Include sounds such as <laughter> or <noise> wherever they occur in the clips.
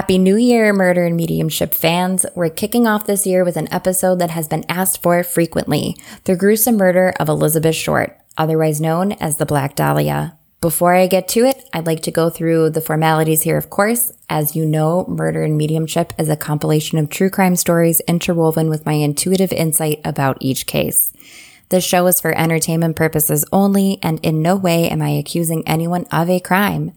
Happy New Year, murder and mediumship fans. We're kicking off this year with an episode that has been asked for frequently the gruesome murder of Elizabeth Short, otherwise known as the Black Dahlia. Before I get to it, I'd like to go through the formalities here, of course. As you know, Murder and Mediumship is a compilation of true crime stories interwoven with my intuitive insight about each case. This show is for entertainment purposes only, and in no way am I accusing anyone of a crime.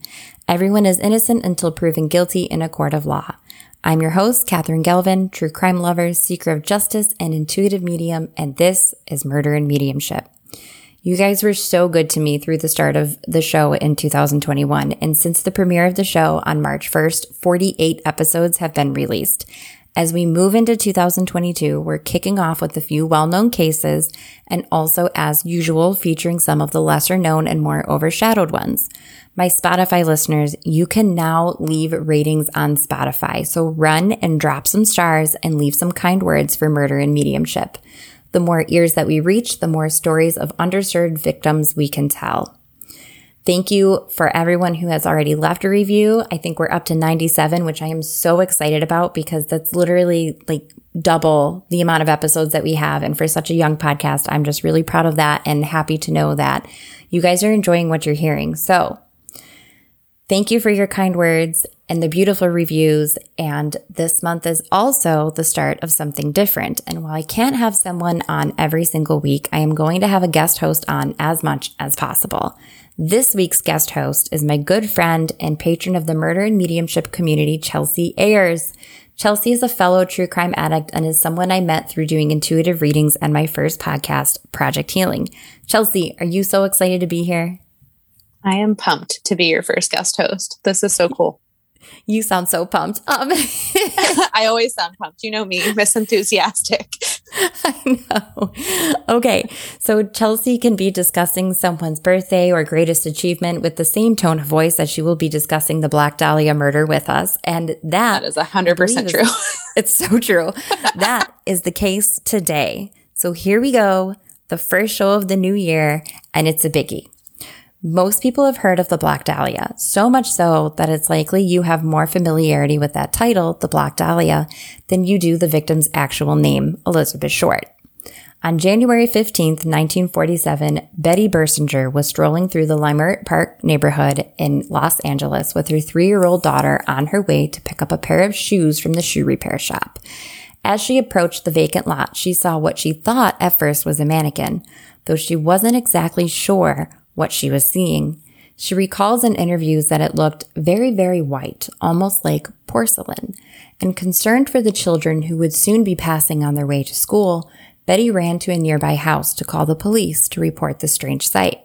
Everyone is innocent until proven guilty in a court of law. I'm your host, Katherine Galvin, true crime lover, seeker of justice, and intuitive medium, and this is Murder and Mediumship. You guys were so good to me through the start of the show in 2021. And since the premiere of the show on March 1st, 48 episodes have been released. As we move into 2022, we're kicking off with a few well-known cases and also as usual featuring some of the lesser known and more overshadowed ones. My Spotify listeners, you can now leave ratings on Spotify. So run and drop some stars and leave some kind words for murder and mediumship. The more ears that we reach, the more stories of underserved victims we can tell. Thank you for everyone who has already left a review. I think we're up to 97, which I am so excited about because that's literally like double the amount of episodes that we have. And for such a young podcast, I'm just really proud of that and happy to know that you guys are enjoying what you're hearing. So Thank you for your kind words and the beautiful reviews. And this month is also the start of something different. And while I can't have someone on every single week, I am going to have a guest host on as much as possible. This week's guest host is my good friend and patron of the murder and mediumship community, Chelsea Ayers. Chelsea is a fellow true crime addict and is someone I met through doing intuitive readings and my first podcast, Project Healing. Chelsea, are you so excited to be here? I am pumped to be your first guest host. This is so cool. You sound so pumped. Um, <laughs> <laughs> I always sound pumped. You know me, Miss Enthusiastic. <laughs> I know. Okay. So Chelsea can be discussing someone's birthday or greatest achievement with the same tone of voice as she will be discussing the Black Dahlia murder with us. And that, that is 100% true. Is, <laughs> it's so true. that is the case today. So here we go. The first show of the new year, and it's a biggie. Most people have heard of the Black Dahlia, so much so that it's likely you have more familiarity with that title, the Black Dahlia, than you do the victim's actual name, Elizabeth Short. On January 15, 1947, Betty Bersinger was strolling through the Leimert Park neighborhood in Los Angeles with her three-year-old daughter on her way to pick up a pair of shoes from the shoe repair shop. As she approached the vacant lot, she saw what she thought at first was a mannequin, though she wasn't exactly sure what she was seeing. She recalls in interviews that it looked very, very white, almost like porcelain. And concerned for the children who would soon be passing on their way to school, Betty ran to a nearby house to call the police to report the strange sight.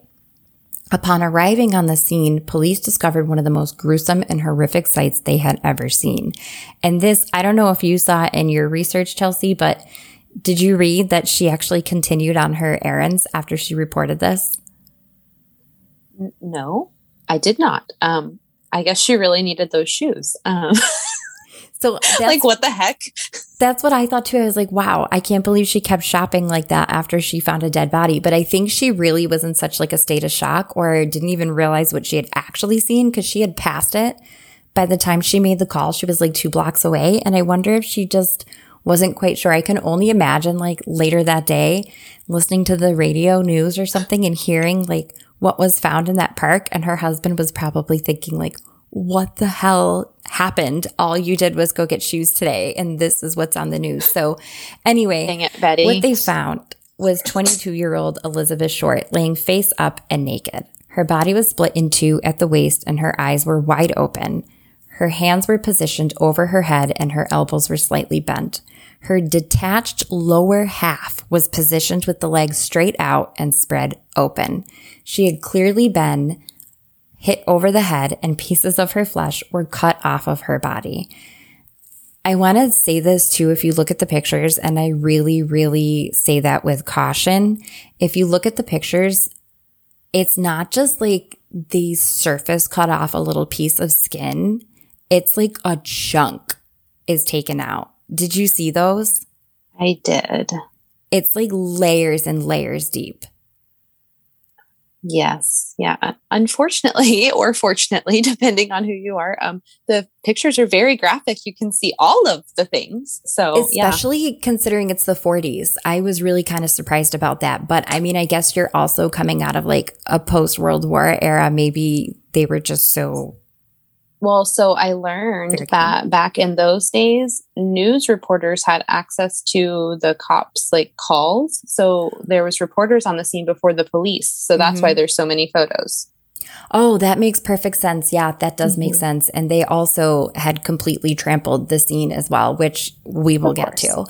Upon arriving on the scene, police discovered one of the most gruesome and horrific sights they had ever seen. And this, I don't know if you saw in your research, Chelsea, but did you read that she actually continued on her errands after she reported this? No, I did not. Um, I guess she really needed those shoes. Um, <laughs> so like, what the heck? That's what I thought too. I was like, wow, I can't believe she kept shopping like that after she found a dead body. But I think she really was in such like a state of shock or didn't even realize what she had actually seen because she had passed it. By the time she made the call, she was like two blocks away. And I wonder if she just wasn't quite sure. I can only imagine like later that day listening to the radio news or something and hearing like what was found in that park. And her husband was probably thinking like, what the hell happened? All you did was go get shoes today. And this is what's on the news. So anyway, Dang it, Betty. what they found was 22 year old Elizabeth Short laying face up and naked. Her body was split in two at the waist and her eyes were wide open. Her hands were positioned over her head and her elbows were slightly bent. Her detached lower half was positioned with the legs straight out and spread open. She had clearly been hit over the head and pieces of her flesh were cut off of her body. I want to say this too. If you look at the pictures, and I really, really say that with caution. If you look at the pictures, it's not just like the surface cut off a little piece of skin. It's like a chunk is taken out. Did you see those? I did. It's like layers and layers deep. Yes. Yeah. Unfortunately, <laughs> or fortunately, <laughs> depending on who you are, um, the pictures are very graphic. You can see all of the things. So, especially yeah. considering it's the 40s, I was really kind of surprised about that. But I mean, I guess you're also coming out of like a post World War era. Maybe they were just so well, so I learned that back in those days, news reporters had access to the cops' like calls. So there was reporters on the scene before the police. So that's mm-hmm. why there's so many photos. Oh, that makes perfect sense. Yeah, that does mm-hmm. make sense. And they also had completely trampled the scene as well, which we will get to.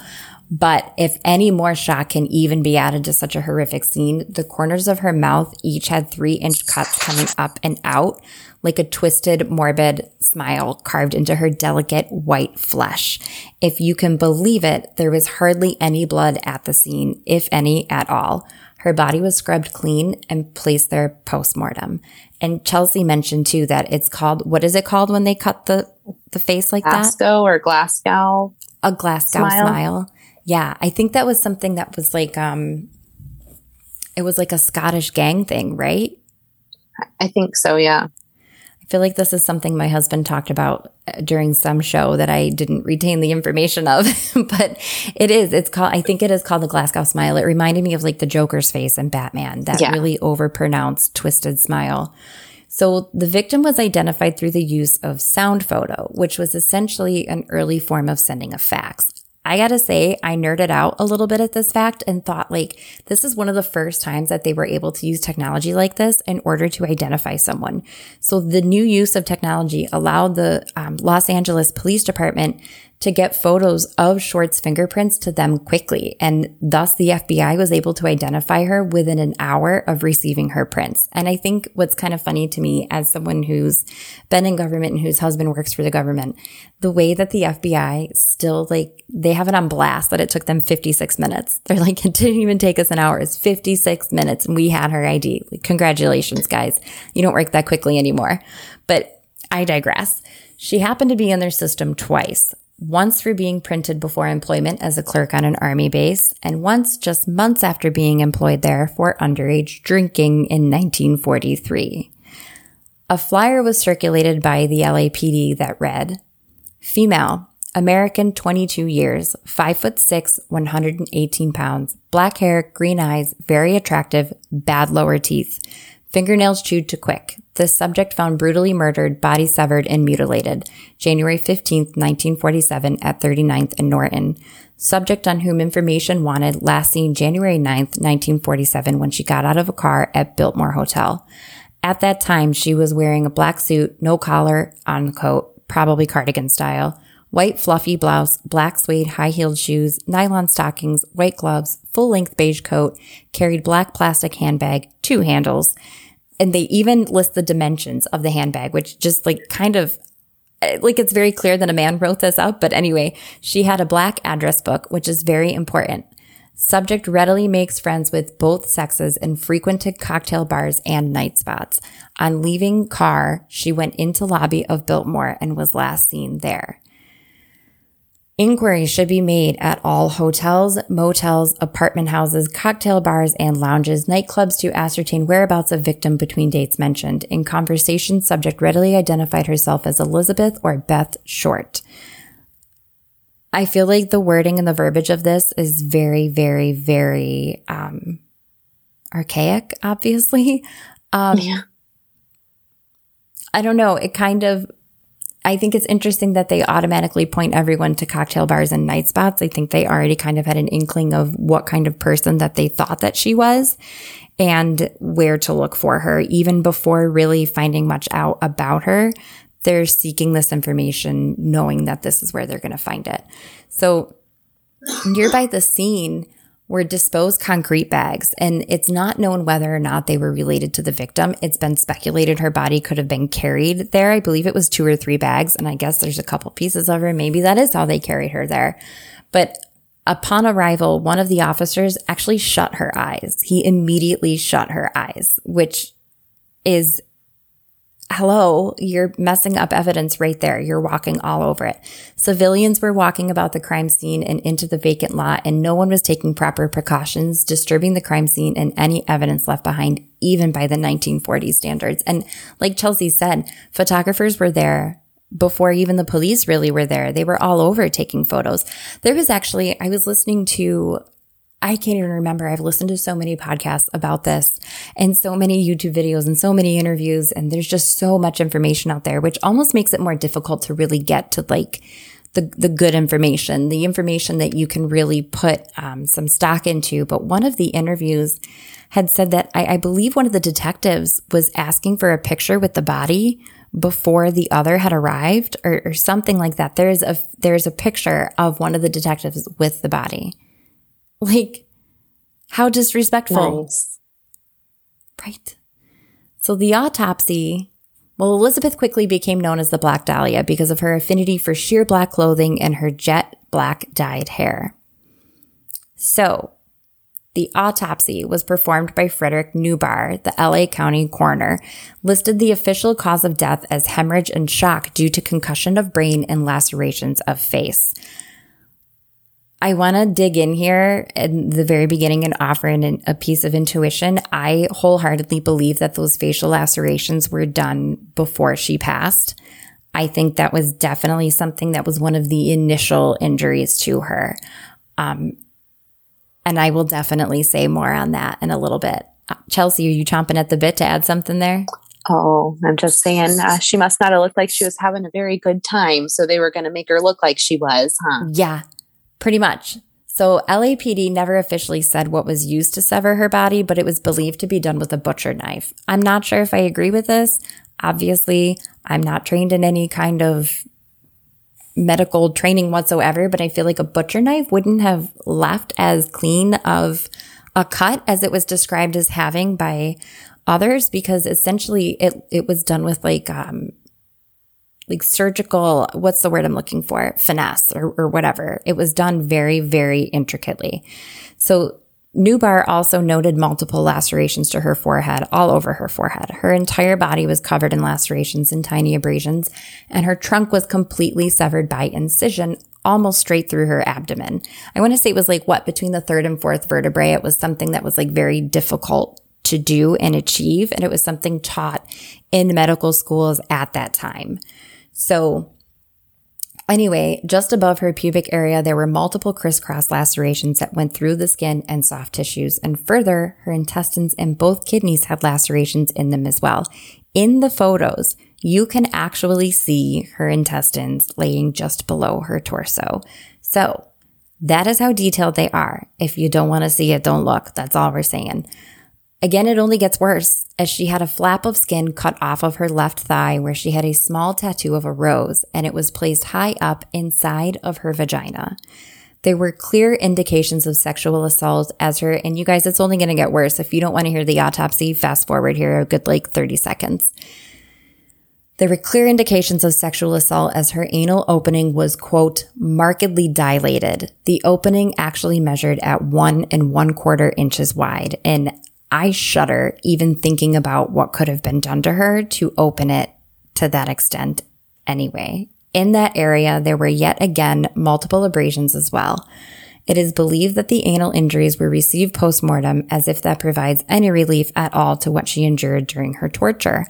But if any more shock can even be added to such a horrific scene, the corners of her mouth each had three inch cuts coming up and out like a twisted, morbid smile carved into her delicate white flesh. If you can believe it, there was hardly any blood at the scene, if any at all. Her body was scrubbed clean and placed there post-mortem. And Chelsea mentioned too that it's called, what is it called when they cut the, the face like Glasgow that? Glasgow or Glasgow. A Glasgow smile. smile. Yeah. I think that was something that was like, um, it was like a Scottish gang thing, right? I think so. Yeah I feel like this is something my husband talked about uh, during some show that I didn't retain the information of, <laughs> but it is. It's called, I think it is called the Glasgow smile. It reminded me of like the Joker's face in Batman, that yeah. really overpronounced, twisted smile. So the victim was identified through the use of sound photo, which was essentially an early form of sending a fax. I gotta say, I nerded out a little bit at this fact and thought like, this is one of the first times that they were able to use technology like this in order to identify someone. So the new use of technology allowed the um, Los Angeles Police Department to get photos of Short's fingerprints to them quickly. And thus the FBI was able to identify her within an hour of receiving her prints. And I think what's kind of funny to me as someone who's been in government and whose husband works for the government, the way that the FBI still like, they have it on blast that it took them 56 minutes. <laughs> They're like, it didn't even take us an hour. It's 56 minutes and we had her ID. Like, congratulations, guys. You don't work that quickly anymore. But I digress. She happened to be in their system twice once for being printed before employment as a clerk on an army base, and once just months after being employed there for underage drinking in 1943. A flyer was circulated by the LAPD that read, Female, American 22 years, 5 foot 6, 118 pounds, black hair, green eyes, very attractive, bad lower teeth. Fingernails chewed to quick. The subject found brutally murdered, body severed and mutilated. January 15, 1947 at 39th and Norton. Subject on whom information wanted last seen January 9th, 1947 when she got out of a car at Biltmore Hotel. At that time, she was wearing a black suit, no collar on coat, probably cardigan style, white fluffy blouse, black suede high heeled shoes, nylon stockings, white gloves, full length beige coat, carried black plastic handbag, two handles, and they even list the dimensions of the handbag, which just like kind of eh, like it's very clear that a man wrote this up. But anyway, she had a black address book, which is very important. Subject readily makes friends with both sexes and frequented cocktail bars and night spots. On leaving car, she went into lobby of Biltmore and was last seen there. Inquiries should be made at all hotels, motels, apartment houses, cocktail bars, and lounges, nightclubs to ascertain whereabouts of victim between dates mentioned. In conversation, subject readily identified herself as Elizabeth or Beth Short. I feel like the wording and the verbiage of this is very, very, very um, archaic, obviously. <laughs> Um, yeah. I don't know. It kind of I think it's interesting that they automatically point everyone to cocktail bars and night spots. I think they already kind of had an inkling of what kind of person that they thought that she was and where to look for her. Even before really finding much out about her, they're seeking this information knowing that this is where they're going to find it. So nearby the scene, were disposed concrete bags, and it's not known whether or not they were related to the victim. It's been speculated her body could have been carried there. I believe it was two or three bags, and I guess there's a couple pieces of her. Maybe that is how they carried her there. But upon arrival, one of the officers actually shut her eyes. He immediately shut her eyes, which is hello, you're messing up evidence right there. You're walking all over it. Civilians were walking about the crime scene and into the vacant lot, and no one was taking proper precautions, disturbing the crime scene and any evidence left behind, even by the 1940 standards. And like Chelsea said, photographers were there before even the police really were there. They were all over taking photos. There was actually, I was listening to I can't even remember. I've listened to so many podcasts about this and so many YouTube videos and so many interviews. And there's just so much information out there, which almost makes it more difficult to really get to like the, the good information, the information that you can really put um, some stock into. But one of the interviews had said that I, I believe one of the detectives was asking for a picture with the body before the other had arrived or, or something like that. There's a, there's a picture of one of the detectives with the body. Like, how disrespectful. Nice. Right. So the autopsy, well, Elizabeth quickly became known as the Black Dahlia because of her affinity for sheer black clothing and her jet black dyed hair. So, the autopsy was performed by Frederick Newbarr, the LA County coroner, listed the official cause of death as hemorrhage and shock due to concussion of brain and lacerations of face. I want to dig in here in the very beginning and offer in a piece of intuition. I wholeheartedly believe that those facial lacerations were done before she passed. I think that was definitely something that was one of the initial injuries to her. Um, and I will definitely say more on that in a little bit. Uh, Chelsea, are you chomping at the bit to add something there? Oh, I'm just saying, uh, she must not have looked like she was having a very good time. So they were going to make her look like she was, huh? Yeah, Pretty much. So LAPD never officially said what was used to sever her body, but it was believed to be done with a butcher knife. I'm not sure if I agree with this. Obviously, I'm not trained in any kind of medical training whatsoever, but I feel like a butcher knife wouldn't have left as clean of a cut as it was described as having by others because essentially it it was done with like um like surgical, what's the word I'm looking for? Finesse or, or whatever. It was done very, very intricately. So Newbarr also noted multiple lacerations to her forehead, all over her forehead. Her entire body was covered in lacerations and tiny abrasions, and her trunk was completely severed by incision, almost straight through her abdomen. I want to say it was like what, between the third and fourth vertebrae. It was something that was like very difficult to do and achieve, and it was something taught in medical schools at that time. So Anyway, just above her pubic area, there were multiple crisscross lacerations that went through the skin and soft tissues. And further, her intestines and both kidneys had lacerations in them as well. In the photos, you can actually see her intestines laying just below her torso. So that is how detailed they are. If you don't want to see it, don't look. That's all we're saying. Again, it only gets worse as she had a flap of skin cut off of her left thigh where she had a small tattoo of a rose and it was placed high up inside of her vagina. There were clear indications of sexual assault as her, and you guys, it's only going to get worse. If you don't want to hear the autopsy, fast forward here a good like 30 seconds. There were clear indications of sexual assault as her anal opening was, quote, markedly dilated. The opening actually measured at one and one quarter inches wide. And I shudder even thinking about what could have been done to her to open it to that extent anyway. In that area, there were yet again multiple abrasions as well. It is believed that the anal injuries were received post-mortem as if that provides any relief at all to what she endured during her torture.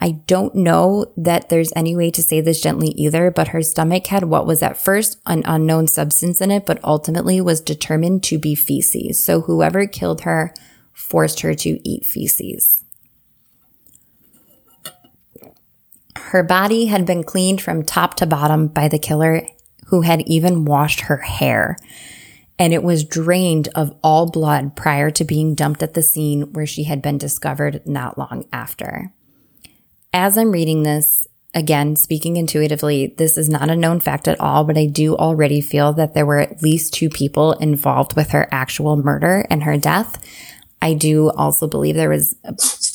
I don't know that there's any way to say this gently either, but her stomach had what was at first an unknown substance in it, but ultimately was determined to be feces. So whoever killed her forced her to eat feces. Her body had been cleaned from top to bottom by the killer, who had even washed her hair. And it was drained of all blood prior to being dumped at the scene where she had been discovered not long after. As I'm reading this, again, speaking intuitively, this is not a known fact at all, but I do already feel that there were at least two people involved with her actual murder and her death. I do also believe there was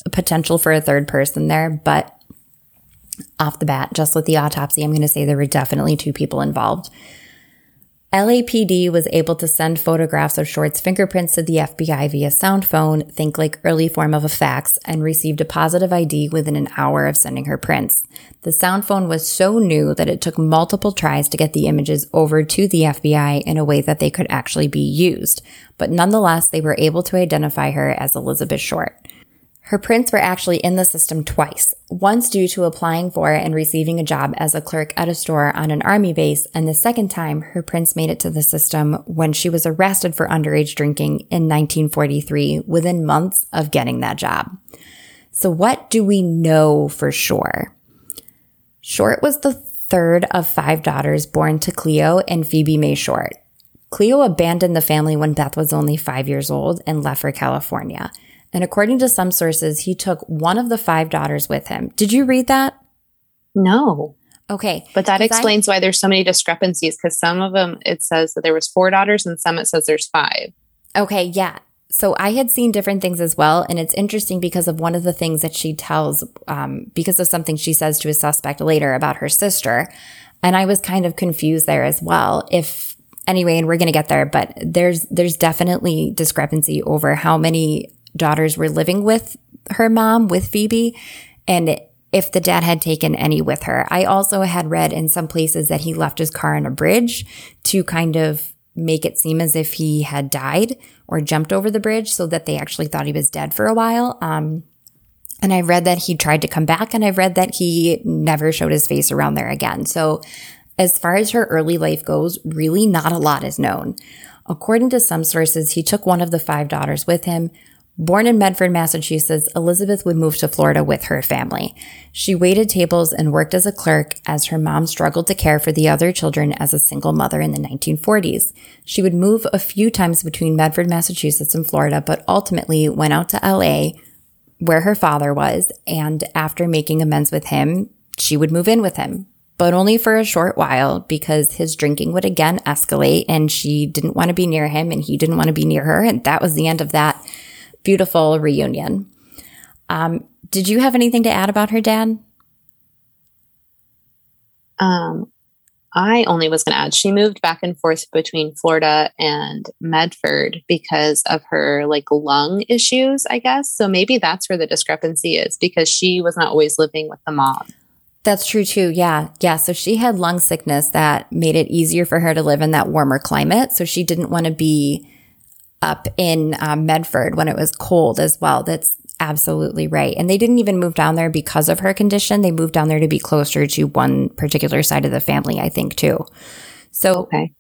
a potential for a third person there, but off the bat, just with the autopsy, I'm going to say there were definitely two people involved. LAPD was able to send photographs of Short's fingerprints to the FBI via sound phone, think like early form of a fax, and received a positive ID within an hour of sending her prints. The sound phone was so new that it took multiple tries to get the images over to the FBI in a way that they could actually be used. But nonetheless, they were able to identify her as Elizabeth Short. Her prints were actually in the system twice, once due to applying for and receiving a job as a clerk at a store on an army base, and the second time her prints made it to the system when she was arrested for underage drinking in 1943 within months of getting that job. So what do we know for sure? Short was the third of five daughters born to Cleo and Phoebe Mae Short. Cleo abandoned the family when Beth was only five years old and left for California. And according to some sources, he took one of the five daughters with him. Did you read that? No. Okay. But that explains I, why there's so many discrepancies because some of them it says that there was four daughters and some it says there's five. Okay, yeah. So I had seen different things as well, and it's interesting because of one of the things that she tells, um, because of something she says to a suspect later about her sister, and I was kind of confused there as well. If anyway, and we're going to get there, but there's there's definitely discrepancy over how many daughters were living with her mom, with Phoebe, and if the dad had taken any with her. I also had read in some places that he left his car on a bridge to kind of make it seem as if he had died or jumped over the bridge so that they actually thought he was dead for a while. Um, and I read that he tried to come back and I read that he never showed his face around there again. So as far as her early life goes, really not a lot is known. According to some sources, he took one of the five daughters with him, Born in Medford, Massachusetts, Elizabeth would move to Florida with her family. She waited tables and worked as a clerk as her mom struggled to care for the other children as a single mother in the 1940s. She would move a few times between Medford, Massachusetts and Florida, but ultimately went out to LA where her father was. And after making amends with him, she would move in with him, but only for a short while because his drinking would again escalate and she didn't want to be near him and he didn't want to be near her. And that was the end of that beautiful reunion. Um, did you have anything to add about her dad? Um, I only was going to add she moved back and forth between Florida and Medford because of her like lung issues, I guess. So maybe that's where the discrepancy is because she was not always living with the mom. That's true too. Yeah. Yeah. So she had lung sickness that made it easier for her to live in that warmer climate. So she didn't want to be up in um, Medford when it was cold as well. That's absolutely right. And they didn't even move down there because of her condition. They moved down there to be closer to one particular side of the family, I think, too. So, okay.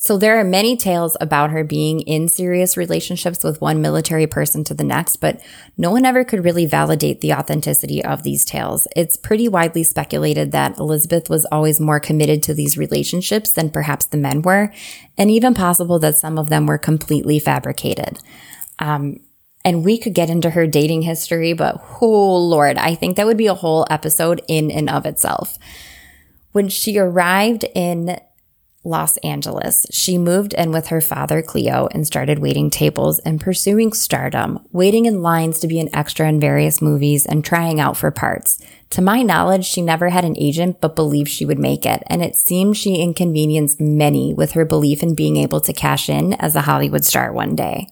So there are many tales about her being in serious relationships with one military person to the next, but no one ever could really validate the authenticity of these tales. It's pretty widely speculated that Elizabeth was always more committed to these relationships than perhaps the men were, and even possible that some of them were completely fabricated. Um, and we could get into her dating history, but oh Lord, I think that would be a whole episode in and of itself. When she arrived in Los Angeles. She moved in with her father, Cleo, and started waiting tables and pursuing stardom, waiting in lines to be an extra in various movies and trying out for parts. To my knowledge, she never had an agent, but believed she would make it, and it seemed she inconvenienced many with her belief in being able to cash in as a Hollywood star one day.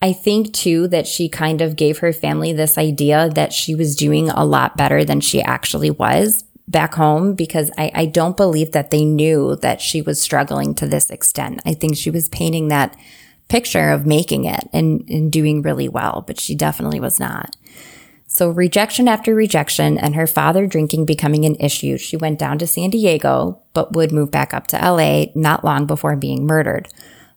I think too that she kind of gave her family this idea that she was doing a lot better than she actually was back home because I, I don't believe that they knew that she was struggling to this extent. I think she was painting that picture of making it and, and doing really well, but she definitely was not. So rejection after rejection and her father drinking becoming an issue, she went down to San Diego, but would move back up to LA not long before being murdered.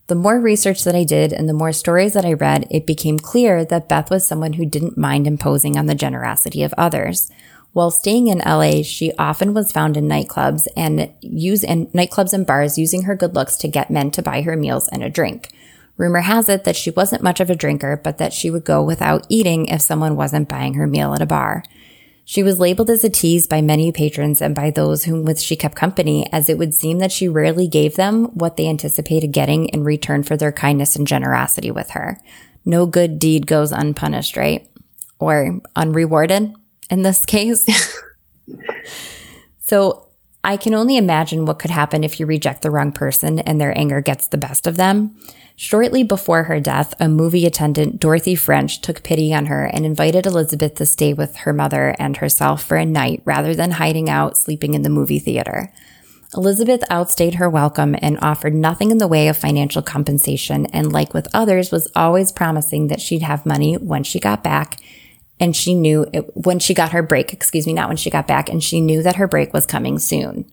The more research that I did and the more stories that I read, it became clear that Beth was someone who didn't mind imposing on the generosity of others. While staying in LA, she often was found in nightclubs and use in nightclubs and bars using her good looks to get men to buy her meals and a drink. Rumor has it that she wasn't much of a drinker, but that she would go without eating if someone wasn't buying her meal at a bar. She was labeled as a tease by many patrons and by those whom with she kept company, as it would seem that she rarely gave them what they anticipated getting in return for their kindness and generosity with her. No good deed goes unpunished, right? Or unrewarded in this case. <laughs> so I can only imagine what could happen if you reject the wrong person and their anger gets the best of them. Shortly before her death, a movie attendant, Dorothy French, took pity on her and invited Elizabeth to stay with her mother and herself for a night rather than hiding out sleeping in the movie theater. Elizabeth outstayed her welcome and offered nothing in the way of financial compensation, and like with others, was always promising that she'd have money when she got back. And she knew it, when she got her break, excuse me, not when she got back, and she knew that her break was coming soon.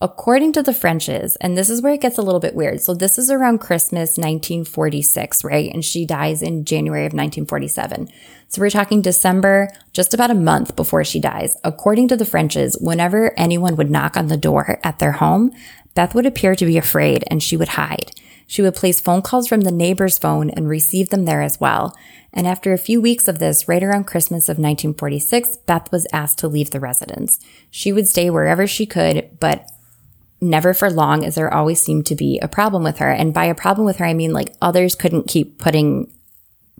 According to the Frenches, and this is where it gets a little bit weird. So this is around Christmas 1946, right? And she dies in January of 1947. So we're talking December, just about a month before she dies. According to the Frenches, whenever anyone would knock on the door at their home, Beth would appear to be afraid and she would hide. She would place phone calls from the neighbor's phone and receive them there as well. And after a few weeks of this, right around Christmas of 1946, Beth was asked to leave the residence. She would stay wherever she could, but never for long as there always seemed to be a problem with her. And by a problem with her, I mean like others couldn't keep putting,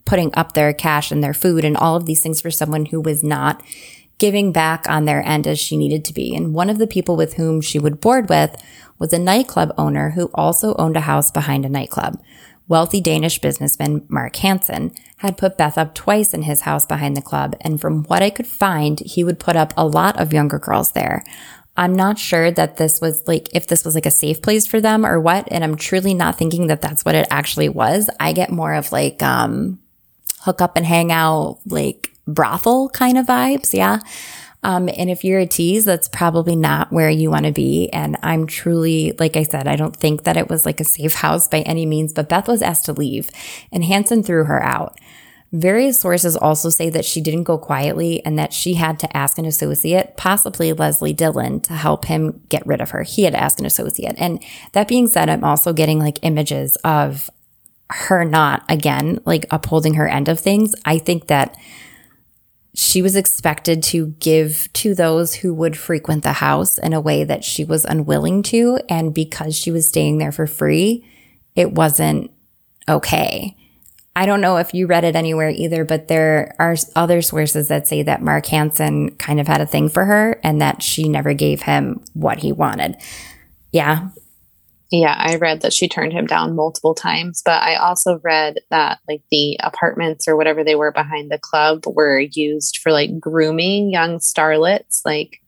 putting up their cash and their food and all of these things for someone who was not giving back on their end as she needed to be. And one of the people with whom she would board with was a nightclub owner who also owned a house behind a nightclub. Wealthy Danish businessman Mark Hansen had put Beth up twice in his house behind the club, and from what I could find, he would put up a lot of younger girls there. I'm not sure that this was like, if this was like a safe place for them or what. And I'm truly not thinking that that's what it actually was. I get more of like, um, hook up and hang out, like brothel kind of vibes. Yeah. Um, and if you're a tease, that's probably not where you want to be. And I'm truly, like I said, I don't think that it was like a safe house by any means, but Beth was asked to leave and Hansen threw her out. Various sources also say that she didn't go quietly and that she had to ask an associate, possibly Leslie Dillon, to help him get rid of her. He had to ask an associate. And that being said, I'm also getting like images of her not, again, like upholding her end of things. I think that she was expected to give to those who would frequent the house in a way that she was unwilling to. And because she was staying there for free, it wasn't okay. I don't know if you read it anywhere either, but there are other sources that say that Mark Hansen kind of had a thing for her and that she never gave him what he wanted. Yeah. Yeah, I read that she turned him down multiple times, but I also read that like the apartments or whatever they were behind the club were used for like grooming young starlets, like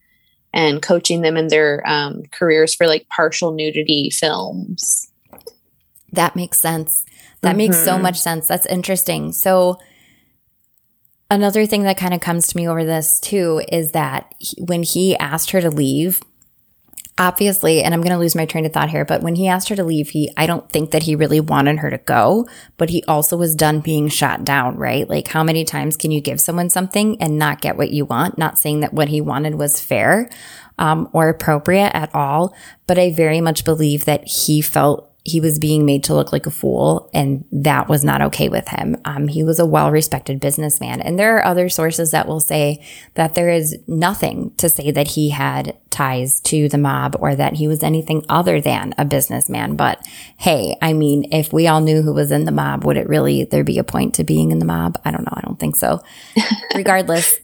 and coaching them in their um, careers for like partial nudity films. That makes sense. That mm-hmm. makes so mm-hmm. much sense. That's interesting. So, another thing that kind of comes to me over this too is that he, when he asked her to leave, obviously, and I'm going to lose my train of thought here, but when he asked her to leave, he, I don't think that he really wanted her to go, but he also was done being shot down, right? Like, how many times can you give someone something and not get what you want? Not saying that what he wanted was fair. Um, or appropriate at all, but I very much believe that he felt he was being made to look like a fool, and that was not okay with him. Um, he was a well respected businessman. And there are other sources that will say that there is nothing to say that he had ties to the mob or that he was anything other than a businessman. But hey, I mean, if we all knew who was in the mob, would it really there be a point to being in the mob? I don't know. I don't think so. <laughs> Regardless,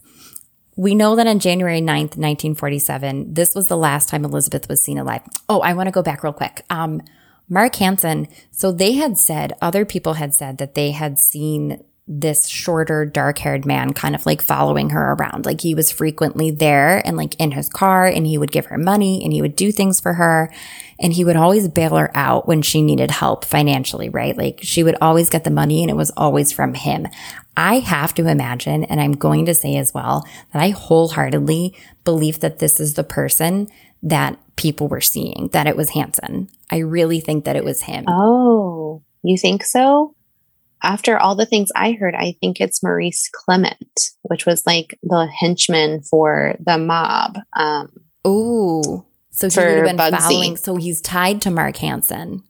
we know that on January 9th, 1947, this was the last time Elizabeth was seen alive. Oh, I want to go back real quick. Um, Mark Hansen, so they had said, other people had said that they had seen this shorter, dark haired man kind of like following her around. Like he was frequently there and like in his car and he would give her money and he would do things for her. And he would always bail her out when she needed help financially, right? Like she would always get the money and it was always from him. I have to imagine, and I'm going to say as well, that I wholeheartedly believe that this is the person that people were seeing, that it was Hansen. I really think that it was him. Oh, you think so? After all the things I heard, I think it's Maurice Clement, which was like the henchman for the mob. Um, Ooh. So he would have been Bugsy. following. So he's tied to Mark Hansen.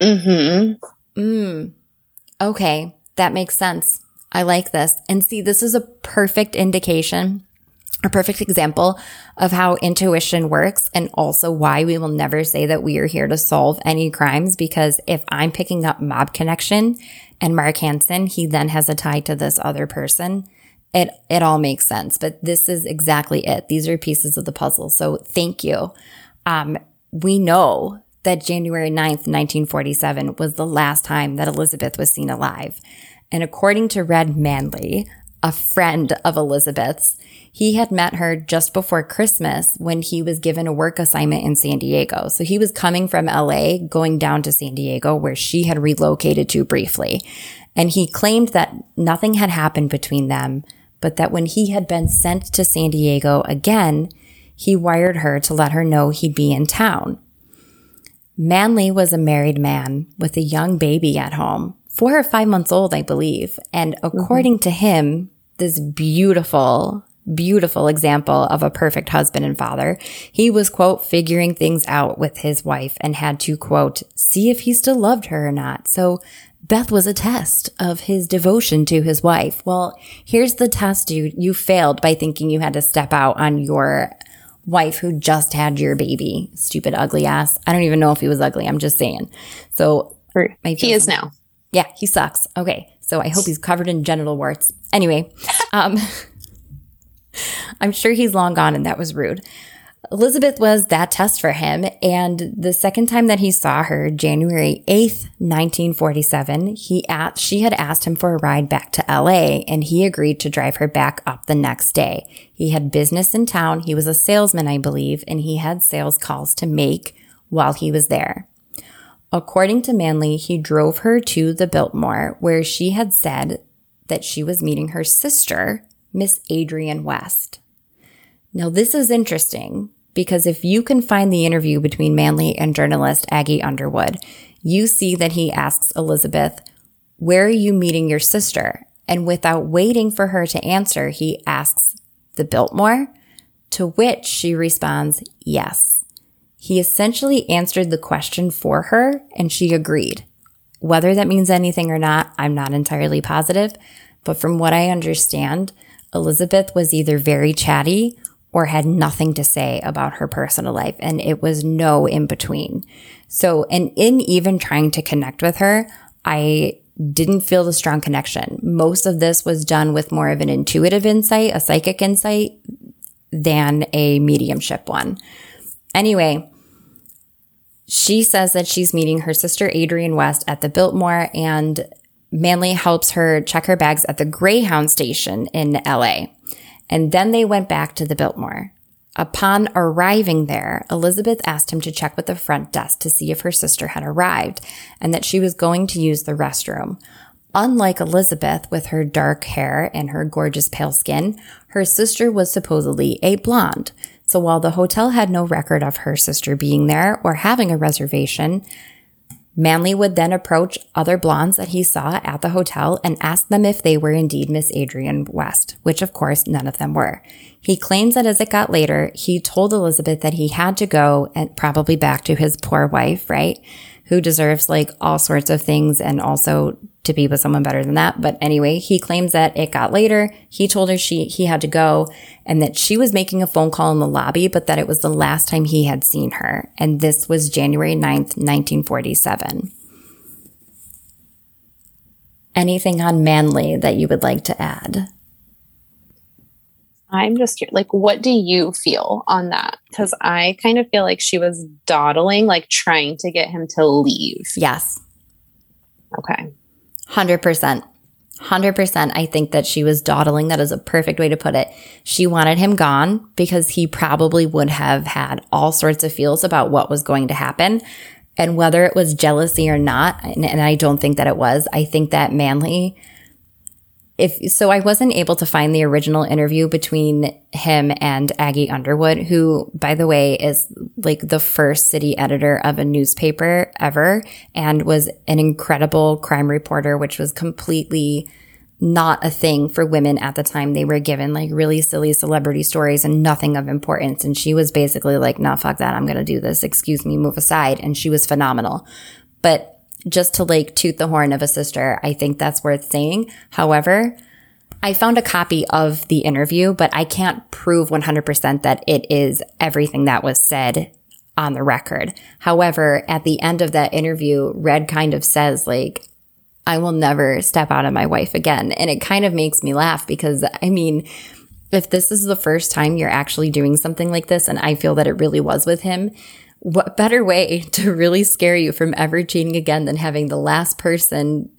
Mm-hmm. Mm. Okay. That makes sense. I like this. And see, this is a perfect indication a perfect example of how intuition works and also why we will never say that we are here to solve any crimes. Because if I'm picking up mob connection and Mark Hansen, he then has a tie to this other person. It, it all makes sense, but this is exactly it. These are pieces of the puzzle. So thank you. Um, we know that January 9th, 1947 was the last time that Elizabeth was seen alive. And according to Red Manley, a friend of Elizabeth's, he had met her just before Christmas when he was given a work assignment in San Diego. So he was coming from LA, going down to San Diego, where she had relocated to briefly. And he claimed that nothing had happened between them, but that when he had been sent to San Diego again, he wired her to let her know he'd be in town. Manley was a married man with a young baby at home, four or five months old, I believe. And according mm-hmm. to him, this beautiful, beautiful example of a perfect husband and father. He was, quote, figuring things out with his wife and had to, quote, see if he still loved her or not. So Beth was a test of his devotion to his wife. Well, here's the test you, you failed by thinking you had to step out on your wife who just had your baby. Stupid, ugly ass. I don't even know if he was ugly. I'm just saying. So he is now. Yeah, he sucks. Okay. So I hope he's covered in genital warts. Anyway, <laughs> um, I'm sure he's long gone and that was rude. Elizabeth was that test for him. And the second time that he saw her, January 8th, 1947, he asked, she had asked him for a ride back to LA and he agreed to drive her back up the next day. He had business in town. He was a salesman, I believe, and he had sales calls to make while he was there. According to Manley, he drove her to the Biltmore where she had said that she was meeting her sister, Miss Adrienne West. Now, this is interesting because if you can find the interview between Manley and journalist Aggie Underwood, you see that he asks Elizabeth, Where are you meeting your sister? And without waiting for her to answer, he asks, The Biltmore? To which she responds, Yes. He essentially answered the question for her and she agreed. Whether that means anything or not, I'm not entirely positive. But from what I understand, Elizabeth was either very chatty or had nothing to say about her personal life. And it was no in between. So, and in even trying to connect with her, I didn't feel the strong connection. Most of this was done with more of an intuitive insight, a psychic insight than a mediumship one. Anyway, she says that she's meeting her sister Adrienne West at the Biltmore and Manley helps her check her bags at the Greyhound station in LA and then they went back to the Biltmore. Upon arriving there, Elizabeth asked him to check with the front desk to see if her sister had arrived and that she was going to use the restroom. Unlike Elizabeth with her dark hair and her gorgeous pale skin, her sister was supposedly a blonde. So while the hotel had no record of her sister being there or having a reservation, Manley would then approach other blondes that he saw at the hotel and ask them if they were indeed Miss Adrienne West, which of course none of them were. He claims that as it got later, he told Elizabeth that he had to go and probably back to his poor wife, right? Who deserves like all sorts of things and also to be with someone better than that. But anyway, he claims that it got later. He told her she, he had to go and that she was making a phone call in the lobby, but that it was the last time he had seen her. And this was January 9th, 1947. Anything on Manley that you would like to add? I'm just like, what do you feel on that? Because I kind of feel like she was dawdling, like trying to get him to leave. Yes. Okay. 100%. 100%. I think that she was dawdling. That is a perfect way to put it. She wanted him gone because he probably would have had all sorts of feels about what was going to happen. And whether it was jealousy or not, and, and I don't think that it was, I think that Manley if so I wasn't able to find the original interview between him and Aggie Underwood, who by the way is like the first city editor of a newspaper ever and was an incredible crime reporter, which was completely not a thing for women at the time. They were given like really silly celebrity stories and nothing of importance. And she was basically like, no, fuck that. I'm going to do this. Excuse me, move aside. And she was phenomenal. But just to like toot the horn of a sister, I think that's worth saying. However, I found a copy of the interview, but I can't prove 100% that it is everything that was said on the record. However, at the end of that interview, Red kind of says like, I will never step out on my wife again. And it kind of makes me laugh because I mean, if this is the first time you're actually doing something like this, and I feel that it really was with him, what better way <laughs> to really scare you from ever cheating again than having the last person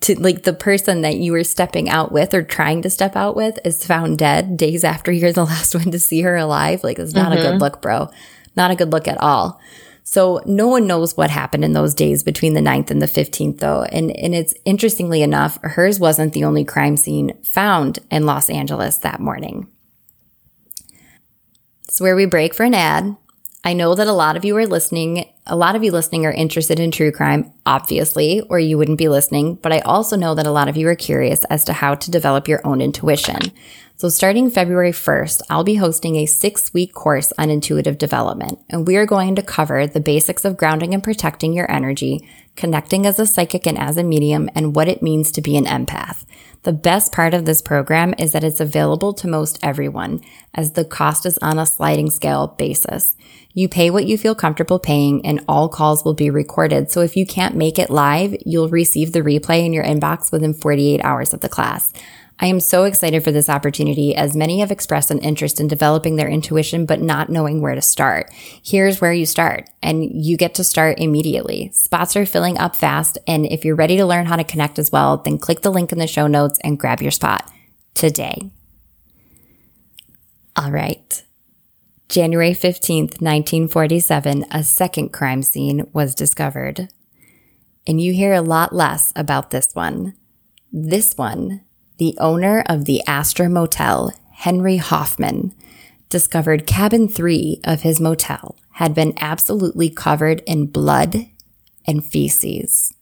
to like the person that you were stepping out with or trying to step out with is found dead days after <laughs> you're the last one to see her alive? Like, it's not mm-hmm. a good mm-hmm. look, bro. Not a good look at all. So no one knows what happened in those days between the 9th and the 15th though. And, and it's interestingly enough, hers wasn't the only crime scene found in Los Angeles that morning. It's where we break for an ad. I know that a lot of you are listening. A lot of you listening are interested in true crime, obviously, or you wouldn't be listening. But I also know that a lot of you are curious as to how to develop your own intuition. So starting February 1st, I'll be hosting a six week course on intuitive development, and we are going to cover the basics of grounding and protecting your energy, connecting as a psychic and as a medium, and what it means to be an empath. The best part of this program is that it's available to most everyone, as the cost is on a sliding scale basis. You pay what you feel comfortable paying, and all calls will be recorded. So if you can't make it live, you'll receive the replay in your inbox within 48 hours of the class. I am so excited for this opportunity as many have expressed an interest in developing their intuition but not knowing where to start. Here's where you start and you get to start immediately. Spots are filling up fast and if you're ready to learn how to connect as well, then click the link in the show notes and grab your spot today. All right. January 15th, 1947, a second crime scene was discovered. And you hear a lot less about this one. This one the owner of the Aster Motel, Henry Hoffman, discovered cabin three of his motel had been absolutely covered in blood and feces.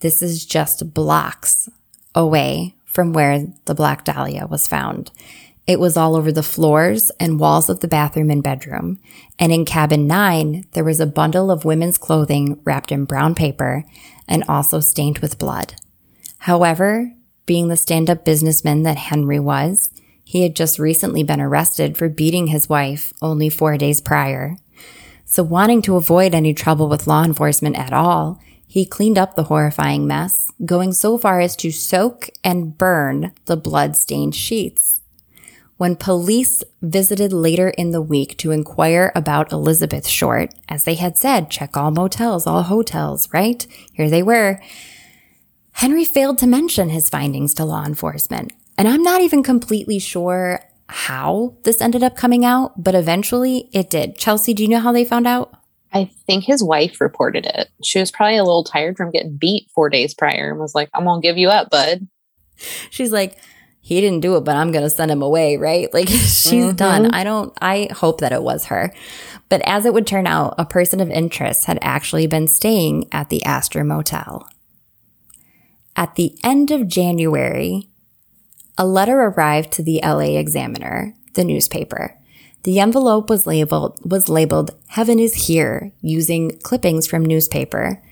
This is just blocks away from where the Black Dahlia was found. It was all over the floors and walls of the bathroom and bedroom. And in cabin nine, there was a bundle of women's clothing wrapped in brown paper and also stained with blood. However, being the stand up businessman that Henry was, he had just recently been arrested for beating his wife only four days prior. So, wanting to avoid any trouble with law enforcement at all, he cleaned up the horrifying mess, going so far as to soak and burn the blood-stained sheets. When police visited later in the week to inquire about Elizabeth Short, as they had said, check all motels, all hotels, right? Here they were. Henry failed to mention his findings to law enforcement. And I'm not even completely sure how this ended up coming out, but eventually it did. Chelsea, do you know how they found out? I think his wife reported it. She was probably a little tired from getting beat four days prior and was like, I'm going to give you up, bud. She's like, he didn't do it, but I'm going to send him away, right? Like <laughs> she's mm-hmm. done. I don't, I hope that it was her. But as it would turn out, a person of interest had actually been staying at the Aster Motel. At the end of January, a letter arrived to the LA Examiner, the newspaper. The envelope was labeled, was labeled Heaven is Here using clippings from newspaper.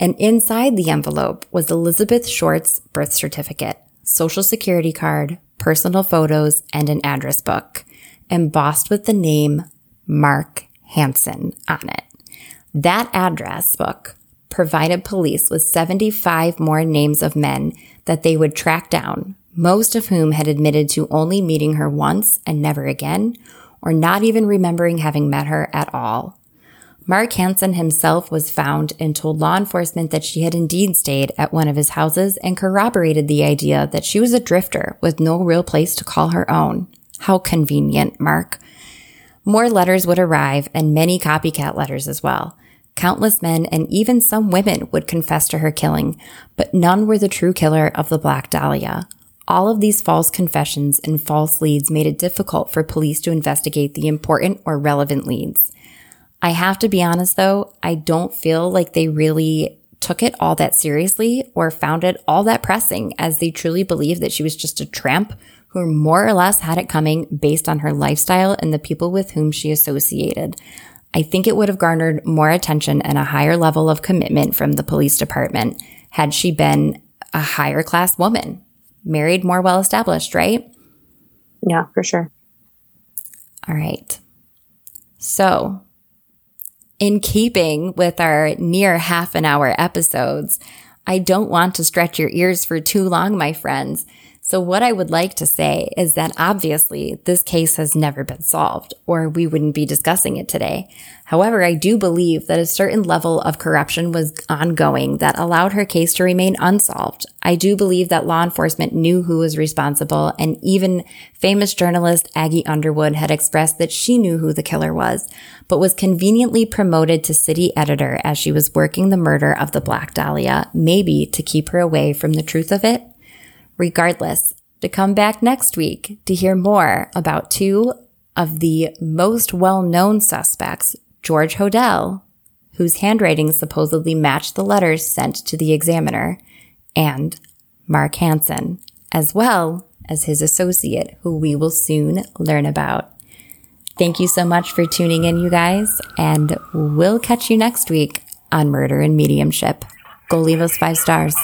And inside the envelope was Elizabeth Short's birth certificate, social security card, personal photos, and an address book, embossed with the name Mark Hansen on it. That address book provided police with 75 more names of men that they would track down, most of whom had admitted to only meeting her once and never again, or not even remembering having met her at all. Mark Hansen himself was found and told law enforcement that she had indeed stayed at one of his houses and corroborated the idea that she was a drifter with no real place to call her own. How convenient, Mark. More letters would arrive and many copycat letters as well. Countless men and even some women would confess to her killing, but none were the true killer of the Black Dahlia. All of these false confessions and false leads made it difficult for police to investigate the important or relevant leads. I have to be honest though, I don't feel like they really took it all that seriously or found it all that pressing as they truly believed that she was just a tramp who more or less had it coming based on her lifestyle and the people with whom she associated. I think it would have garnered more attention and a higher level of commitment from the police department had she been a higher class woman, married, more well established, right? Yeah, for sure. All right. So, in keeping with our near half an hour episodes, I don't want to stretch your ears for too long, my friends. So what I would like to say is that obviously this case has never been solved or we wouldn't be discussing it today. However, I do believe that a certain level of corruption was ongoing that allowed her case to remain unsolved. I do believe that law enforcement knew who was responsible and even famous journalist Aggie Underwood had expressed that she knew who the killer was, but was conveniently promoted to city editor as she was working the murder of the Black Dahlia, maybe to keep her away from the truth of it regardless, to come back next week to hear more about two of the most well known suspects, George Hodel, whose handwriting supposedly matched the letters sent to the examiner, and Mark Hansen, as well as his associate, who we will soon learn about. Thank you so much for tuning in, you guys, and we'll catch you next week on Murder and Mediumship. Go leave us five stars.